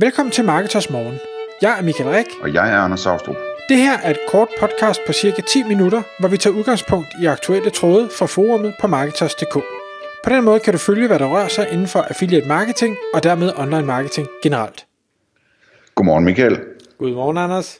Velkommen til Marketers Morgen. Jeg er Michael Rik. Og jeg er Anders Saustrup. Det her er et kort podcast på cirka 10 minutter, hvor vi tager udgangspunkt i aktuelle tråde fra forumet på Marketers.dk. På den måde kan du følge, hvad der rører sig inden for affiliate marketing og dermed online marketing generelt. Godmorgen Michael. Godmorgen Anders.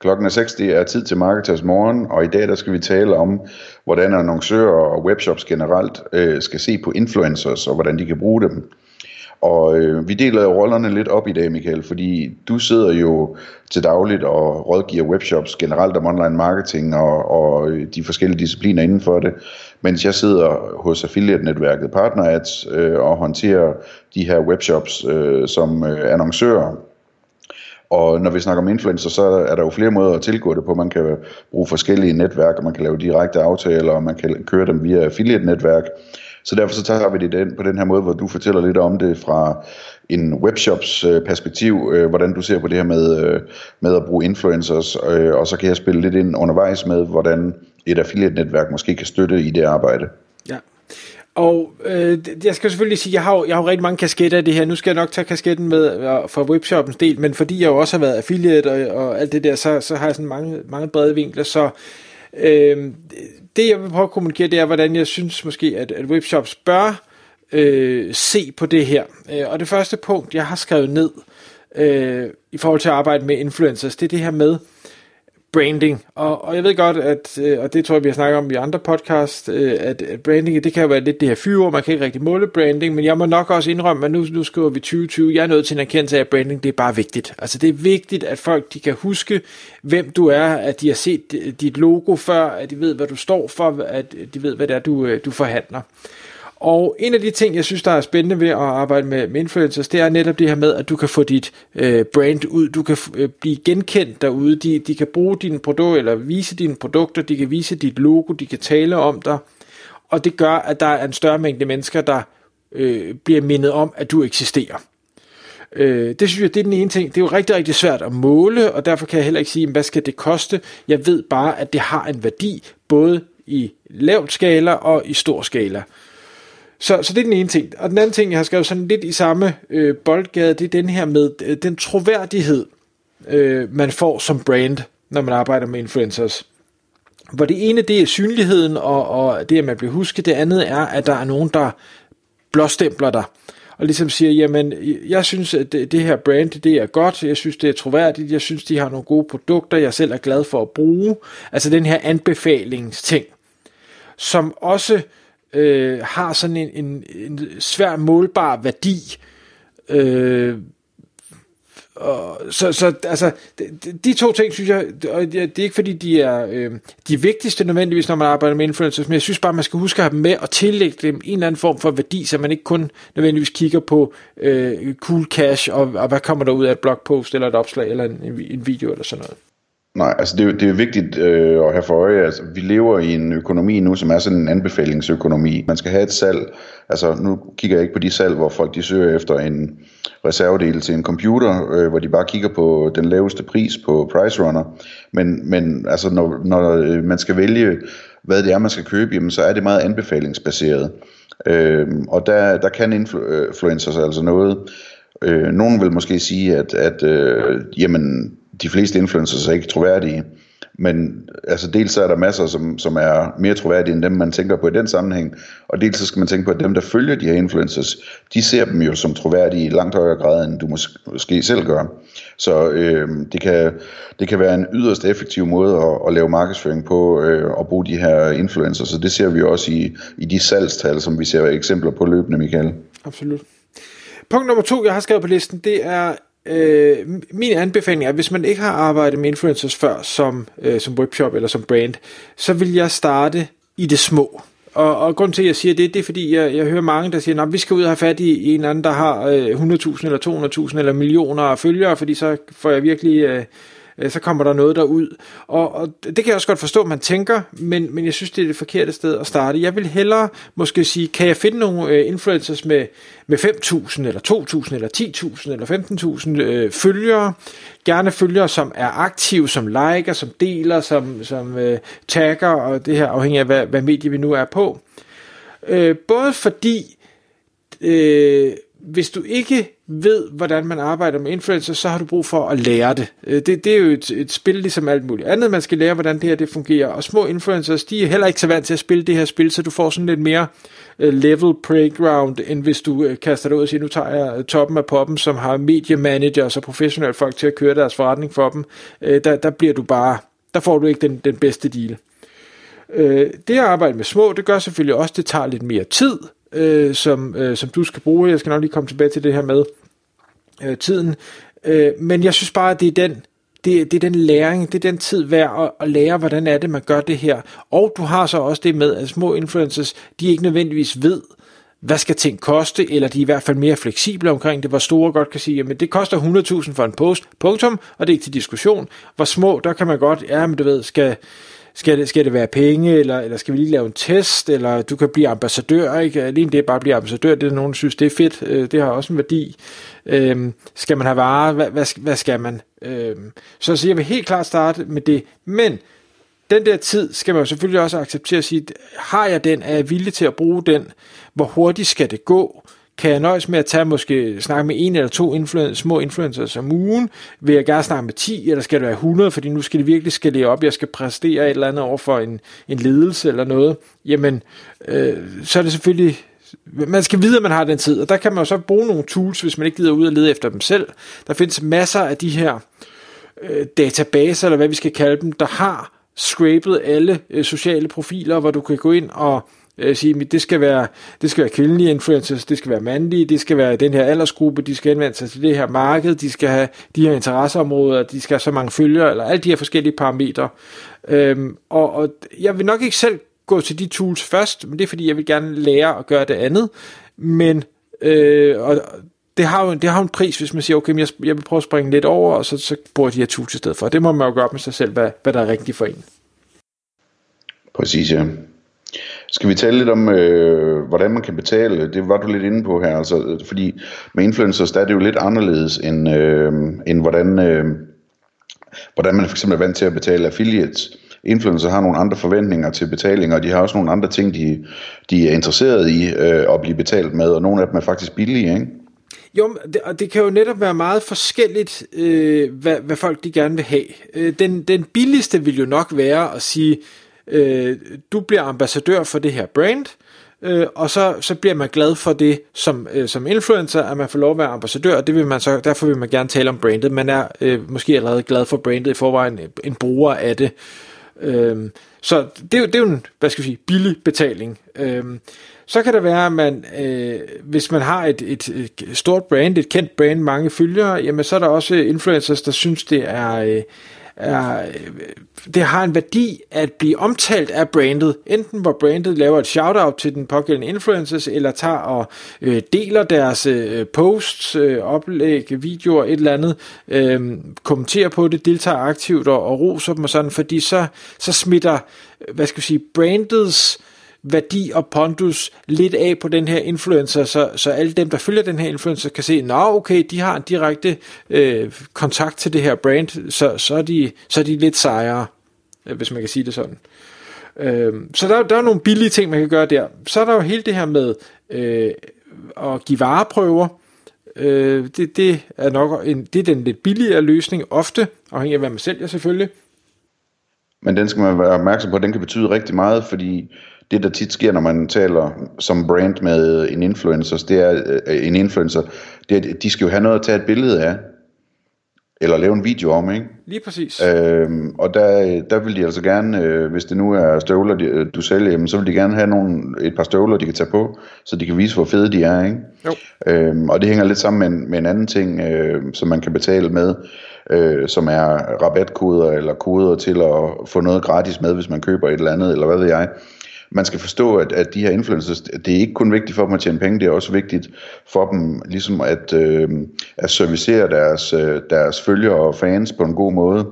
Klokken er 6, det er tid til Marketers Morgen, og i dag der skal vi tale om, hvordan annoncører og webshops generelt øh, skal se på influencers og hvordan de kan bruge dem. Og øh, vi deler jo rollerne lidt op i dag, Michael, fordi du sidder jo til dagligt og rådgiver webshops generelt om online marketing og, og øh, de forskellige discipliner inden for det, mens jeg sidder hos affiliate-netværket Partner Ads øh, og håndterer de her webshops øh, som øh, annoncører. Og når vi snakker om influencer, så er der jo flere måder at tilgå det på. Man kan bruge forskellige netværk, og man kan lave direkte aftaler, og man kan køre dem via affiliate-netværk. Så derfor så tager vi det den, på den her måde, hvor du fortæller lidt om det fra en webshops øh, perspektiv, øh, hvordan du ser på det her med, øh, med at bruge influencers, øh, og så kan jeg spille lidt ind undervejs med, hvordan et affiliate-netværk måske kan støtte i det arbejde. Ja. Og øh, jeg skal selvfølgelig sige, jeg har jo, jeg har jo rigtig mange kasketter af det her. Nu skal jeg nok tage kasketten med øh, for webshoppens del, men fordi jeg jo også har været affiliate og, og alt det der, så, så har jeg sådan mange, mange brede vinkler. Så øh, Øh, det jeg vil prøve at kommunikere, det er, hvordan jeg synes måske, at, at webshops bør øh, se på det her. Øh, og det første punkt, jeg har skrevet ned øh, i forhold til at arbejde med influencers, det er det her med, branding. Og, og jeg ved godt, at, øh, og det tror jeg, vi har snakket om i andre podcast, øh, at, at branding, det kan jo være lidt det her fyre, man kan ikke rigtig måle branding, men jeg må nok også indrømme, at nu, nu skriver vi 2020, jeg er nødt til en erkendelse af, at branding, det er bare vigtigt. Altså det er vigtigt, at folk, de kan huske, hvem du er, at de har set dit logo før, at de ved, hvad du står for, at de ved, hvad det er, du, øh, du forhandler. Og en af de ting, jeg synes, der er spændende ved at arbejde med, med influencers, det er netop det her med, at du kan få dit øh, brand ud, du kan øh, blive genkendt derude, de, de kan bruge dine produkter, eller vise dine produkter, de kan vise dit logo, de kan tale om dig, og det gør, at der er en større mængde mennesker, der øh, bliver mindet om, at du eksisterer. Øh, det synes jeg, det er den ene ting. Det er jo rigtig, rigtig svært at måle, og derfor kan jeg heller ikke sige, hvad skal det koste. Jeg ved bare, at det har en værdi, både i lavt skala og i stor skala. Så, så det er den ene ting. Og den anden ting, jeg har skrevet sådan lidt i samme øh, boldgade, det er den her med øh, den troværdighed, øh, man får som brand, når man arbejder med influencers. Hvor det ene, det er synligheden, og, og det, at man bliver husket. Det andet er, at der er nogen, der blåstempler dig. Og ligesom siger, jamen, jeg synes, at det, det her brand, det er godt, jeg synes, det er troværdigt, jeg synes, de har nogle gode produkter, jeg selv er glad for at bruge. Altså den her anbefalingsting, som også øh, har sådan en, en, en svær målbar værdi. Øh, og, så, så altså, de, de to ting synes jeg, og det er ikke fordi de er øh, de vigtigste nødvendigvis, når man arbejder med influencers, men jeg synes bare, man skal huske at have dem med og tillægge dem en eller anden form for værdi, så man ikke kun nødvendigvis kigger på øh, cool cash, og, og hvad kommer der ud af et blogpost, eller et opslag, eller en, en video, eller sådan noget. Nej, altså det er, det er vigtigt øh, at have for øje, altså vi lever i en økonomi nu, som er sådan en anbefalingsøkonomi. Man skal have et salg, altså nu kigger jeg ikke på de salg, hvor folk de søger efter en reservedel til en computer, øh, hvor de bare kigger på den laveste pris på Price Runner. Men, men altså når, når øh, man skal vælge, hvad det er, man skal købe, jamen, så er det meget anbefalingsbaseret. Øh, og der, der kan øh, influencers altså noget. Øh, nogen vil måske sige, at, at øh, jamen, de fleste influencers er ikke troværdige. Men altså dels så er der masser, som, som er mere troværdige end dem, man tænker på i den sammenhæng. Og dels så skal man tænke på, at dem, der følger de her influencers, de ser dem jo som troværdige i langt højere grad, end du mås- måske selv gør. Så øh, det, kan, det kan være en yderst effektiv måde at, at lave markedsføring på, øh, bruge de her influencers. Så det ser vi også i, i de salgstal, som vi ser eksempler på løbende, Michael. Absolut. Punkt nummer to, jeg har skrevet på listen, det er øh, min anbefaling er, at hvis man ikke har arbejdet med influencers før som, øh, som webshop eller som brand, så vil jeg starte i det små. Og, og grund til, at jeg siger det, det er, fordi jeg, jeg hører mange, der siger, at vi skal ud og have fat i en anden, der har øh, 100.000 eller 200.000 eller millioner af følgere, fordi så får jeg virkelig... Øh, Øh, så kommer der noget derud. Og, og det kan jeg også godt forstå, man tænker, men, men jeg synes, det er det forkerte sted at starte. Jeg vil hellere måske sige, kan jeg finde nogle øh, influencers med, med 5.000 eller 2.000 eller 10.000 eller 15.000 øh, følgere, gerne følgere, som er aktive, som liker, som deler, som, som øh, tagger, og det her afhængig af, hvad, hvad medie vi nu er på. Øh, både fordi øh, hvis du ikke ved, hvordan man arbejder med influencer, så har du brug for at lære det. Øh, det, det er jo et, et spil ligesom alt muligt andet. Man skal lære, hvordan det her det fungerer. Og små influencers, de er heller ikke så vant til at spille det her spil, så du får sådan lidt mere øh, level playground, end hvis du øh, kaster dig ud og siger, nu tager jeg toppen af poppen, som har mediemanagers og professionelle folk til at køre deres forretning for dem. Der, der bliver du bare, der får du ikke den, den bedste deal. Det at arbejde med små, det gør selvfølgelig også, det tager lidt mere tid, øh, som, øh, som du skal bruge. Jeg skal nok lige komme tilbage til det her med øh, tiden. Øh, men jeg synes bare, at det er den, det, det er den læring, det er den tid værd at, at lære, hvordan er det, man gør det her. Og du har så også det med, at små influencers, de ikke nødvendigvis ved, hvad skal ting koste, eller de er i hvert fald mere fleksible omkring det, hvor store godt kan sige, men det koster 100.000 for en post, punktum, og det er ikke til diskussion. Hvor små, der kan man godt, ja, men du ved, skal, skal det, skal det være penge, eller, eller skal vi lige lave en test, eller du kan blive ambassadør, ikke? Alene det bare blive ambassadør, det er nogen, der synes, det er fedt, øh, det har også en værdi. Øh, skal man have varer, hvad, hvad, hvad skal man? Øh, så, så jeg vil helt klart starte med det, men den der tid skal man jo selvfølgelig også acceptere at sige, har jeg den, er jeg villig til at bruge den, hvor hurtigt skal det gå, kan jeg nøjes med at tage måske snakke med en eller to influen- små influencers om ugen? Vil jeg gerne snakke med 10, eller skal det være 100, fordi nu skal det virkelig skalere op, jeg skal præstere et eller andet over for en, en ledelse eller noget? Jamen, øh, så er det selvfølgelig man skal vide, at man har den tid, og der kan man jo så bruge nogle tools, hvis man ikke gider ud og lede efter dem selv. Der findes masser af de her øh, databaser, eller hvad vi skal kalde dem, der har scrapet alle øh, sociale profiler, hvor du kan gå ind og øh, sige, at det skal, være, det skal være kvindelige influencers, det skal være mandlige, det skal være den her aldersgruppe, de skal anvende sig til det her marked, de skal have de her interesseområder, de skal have så mange følgere, eller alle de her forskellige parametre. Øhm, og, og jeg vil nok ikke selv gå til de tools først, men det er fordi, jeg vil gerne lære at gøre det andet, men øh, og det har, jo, det har jo en pris, hvis man siger, okay, jeg, jeg vil prøve at springe lidt over, og så, så bruger de her tools i stedet for. Det må man jo gøre med sig selv, hvad, hvad der er rigtigt for en. Præcis, ja. Skal vi tale lidt om, øh, hvordan man kan betale? Det var du lidt inde på her, altså, øh, fordi med influencers, der er det jo lidt anderledes, end, øh, end hvordan, øh, hvordan man for eksempel er vant til at betale affiliates. Influencer har nogle andre forventninger til betaling, og de har også nogle andre ting, de, de er interesseret i øh, at blive betalt med, og nogle af dem er faktisk billige, ikke? Jo, og det kan jo netop være meget forskelligt, øh, hvad, hvad folk de gerne vil have. Øh, den, den billigste vil jo nok være at sige, øh, du bliver ambassadør for det her brand, øh, og så, så bliver man glad for det som, øh, som influencer, at man får lov at være ambassadør, og det vil man så, derfor vil man gerne tale om brandet. Man er øh, måske allerede glad for brandet i forvejen, øh, en bruger af det. Øh, så det, det er jo en, hvad skal vi sige, billig betaling. Øh, så kan det være, at man, øh, hvis man har et, et, et stort brand, et kendt brand, mange følgere, jamen så er der også influencers, der synes, det er, øh, er, øh, det har en værdi at blive omtalt af brandet, enten hvor brandet laver et shout-out til den pågældende influencers, eller tager og øh, deler deres øh, posts, øh, oplæg, videoer, et eller andet, øh, kommenterer på det, deltager aktivt og, og roser dem og sådan, fordi så, så smitter, hvad skal vi sige, brandets værdi og pondus lidt af på den her influencer, så, så alle dem, der følger den her influencer, kan se, nå okay, de har en direkte øh, kontakt til det her brand, så, så, er de, så er de lidt sejere, øh, hvis man kan sige det sådan. Øh, så der, der er nogle billige ting, man kan gøre der. Så er der jo hele det her med øh, at give vareprøver, Øh, det, det er nok en, det er den lidt billigere løsning, ofte, afhængig af hvad man sælger selvfølgelig. Men den skal man være opmærksom på, den kan betyde rigtig meget, fordi det, der tit sker, når man taler som brand med en influencer, det er, øh, en influencer, det er, de skal jo have noget at tage et billede af, eller lave en video om, ikke? Lige præcis. Øhm, og der, der vil de altså gerne, øh, hvis det nu er støvler, de, øh, du sælger, jamen, så vil de gerne have nogle, et par støvler, de kan tage på, så de kan vise, hvor fede de er, ikke? Jo. Øhm, og det hænger lidt sammen med en, med en anden ting, øh, som man kan betale med, øh, som er rabatkoder eller koder til at få noget gratis med, hvis man køber et eller andet, eller hvad ved jeg man skal forstå, at, at de her influencers, det er ikke kun vigtigt for dem at tjene penge, det er også vigtigt for dem ligesom at, øh, at servicere deres, øh, deres følgere og fans på en god måde.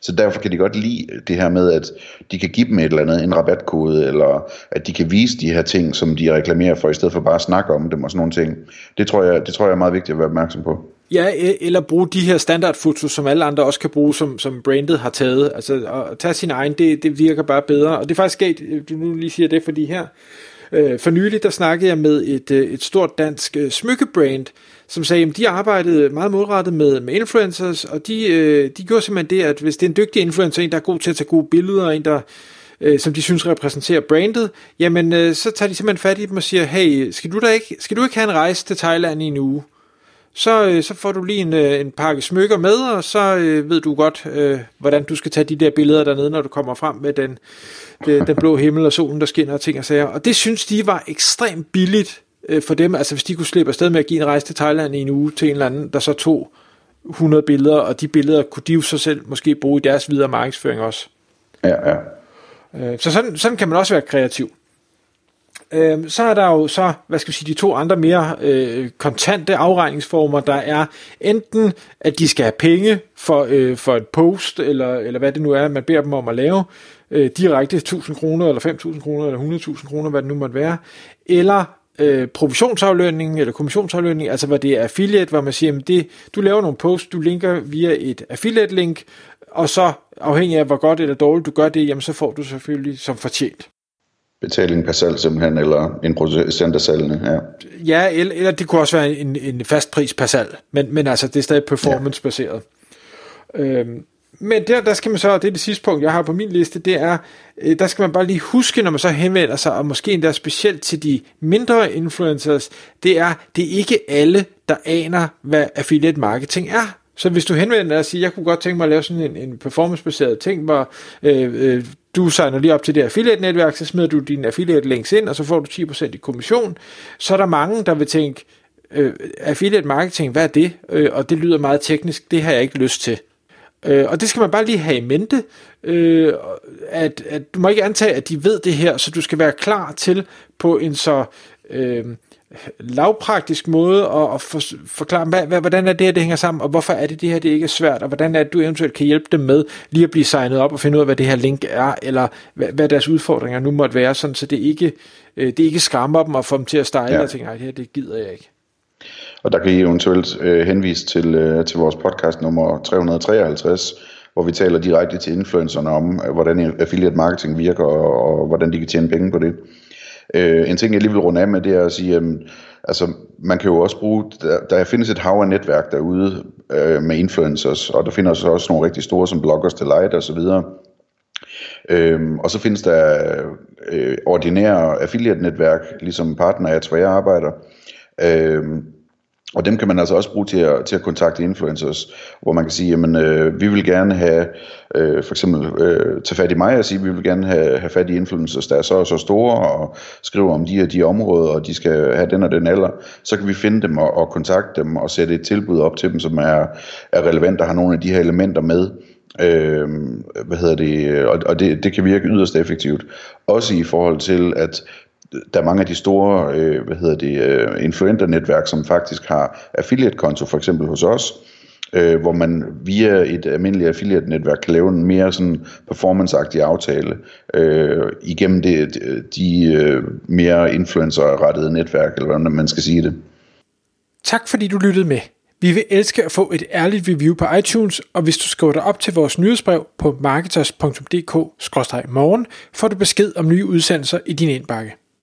Så derfor kan de godt lide det her med, at de kan give dem et eller andet, en rabatkode, eller at de kan vise de her ting, som de reklamerer for, i stedet for bare at snakke om dem og sådan nogle ting. Det tror jeg, det tror jeg er meget vigtigt at være opmærksom på. Ja, e- eller bruge de her standardfotos, som alle andre også kan bruge, som, som brandet har taget. Altså at tage sin egen, det, det virker bare bedre. Og det er faktisk sket, du nu lige siger det, fordi her, Øh, for nylig der snakkede jeg med et, øh, et stort dansk øh, smykkebrand, som sagde, at de arbejdede meget målrettet med, med influencers, og de, øh, de gjorde simpelthen det, at hvis det er en dygtig influencer, en der er god til at tage gode billeder, en der øh, som de synes repræsenterer brandet, jamen øh, så tager de simpelthen fat i dem og siger, hey, skal du, da ikke, skal du ikke have en rejse til Thailand i en uge? Så, øh, så får du lige en, øh, en pakke smykker med, og så øh, ved du godt, øh, hvordan du skal tage de der billeder dernede, når du kommer frem med den, den, den blå himmel og solen, der skinner og ting og sager. Og det synes de var ekstremt billigt øh, for dem, altså hvis de kunne slippe afsted med at give en rejse til Thailand i en uge til en eller anden, der så tog 100 billeder, og de billeder kunne de jo så selv måske bruge i deres videre markedsføring også. Ja, ja. Øh, så sådan, sådan kan man også være kreativ. Øh, så er der jo så, hvad skal vi sige, de to andre mere øh, kontante afregningsformer. Der er enten, at de skal have penge for, øh, for et post, eller, eller hvad det nu er, man beder dem om at lave, øh, direkte 1000 kroner, eller 5000 kroner, eller 100.000 kroner, hvad det nu måtte være, eller øh, provisionsaflønning eller kommissionsaflønning, altså hvor det er affiliate, hvor man siger, at det, du laver nogle posts, du linker via et affiliate link, og så afhængig af hvor godt eller dårligt du gør det, jamen så får du selvfølgelig som fortjent. Betaling per salg simpelthen, eller en procent af salgene, ja. Ja, eller, eller det kunne også være en, en fast pris per salg, men, men altså det er stadig performance-baseret. Ja. Øhm, men der, der skal man så, det er det sidste punkt, jeg har på min liste, det er, øh, der skal man bare lige huske, når man så henvender sig, og måske endda specielt til de mindre influencers, det er, det er ikke alle, der aner, hvad affiliate marketing er. Så hvis du henvender dig og siger, jeg kunne godt tænke mig at lave sådan en, en performance-baseret ting, hvor øh, øh, du signer lige op til det affiliate-netværk, så smider du dine affiliate-links ind, og så får du 10% i kommission, så er der mange, der vil tænke, øh, affiliate marketing, hvad er det? Øh, og det lyder meget teknisk, det har jeg ikke lyst til. Øh, og det skal man bare lige have i mente, øh, at, at du må ikke antage, at de ved det her, så du skal være klar til på en så øh, lavpraktisk måde at, at for, forklare, hvad, hvad, hvordan er det her, det hænger sammen, og hvorfor er det det her, det ikke er svært, og hvordan er det, du eventuelt kan hjælpe dem med lige at blive signet op og finde ud af, hvad det her link er, eller hvad, hvad deres udfordringer nu måtte være, sådan så det ikke, øh, det ikke skræmmer dem og får dem til at stejle ja. og tænke, nej, det her, det gider jeg ikke. Og der kan I eventuelt øh, henvise til, øh, til vores podcast nummer 353, hvor vi taler direkte til influencerne om, øh, hvordan affiliate marketing virker, og, og hvordan de kan tjene penge på det. Øh, en ting, jeg lige vil runde af med, det er at sige, øh, altså, man kan jo også bruge, der, der findes et hav af netværk derude øh, med influencers, og der findes også nogle rigtig store som Bloggers Delight og så videre. Øhm, og så findes der øh, ordinære affiliate-netværk, ligesom partner hvor jeg arbejder. Øhm, og dem kan man altså også bruge til at, til at kontakte influencers, hvor man kan sige, jamen øh, vi vil gerne have, øh, for eksempel øh, tage fat i mig og sige, vi vil gerne have, have fat i influencers, der er så og så store, og skriver om de her de områder, og de skal have den og den alder. Så kan vi finde dem og, og kontakte dem og sætte et tilbud op til dem, som er, er relevant og har nogle af de her elementer med. Øh, hvad hedder det, og, og det, det kan virke yderst effektivt. Også i forhold til, at der er mange af de store øh, hvad hedder det, øh, influencer-netværk, som faktisk har affiliate-konto, for eksempel hos os, øh, hvor man via et almindeligt affiliate-netværk kan lave en mere sådan performance-agtig aftale øh, igennem det, de øh, mere influencer-rettede netværk, eller hvordan man skal sige det. Tak fordi du lyttede med. Vi vil elske at få et ærligt review på iTunes, og hvis du skriver dig op til vores nyhedsbrev på marketers.dk-morgen, får du besked om nye udsendelser i din indbakke.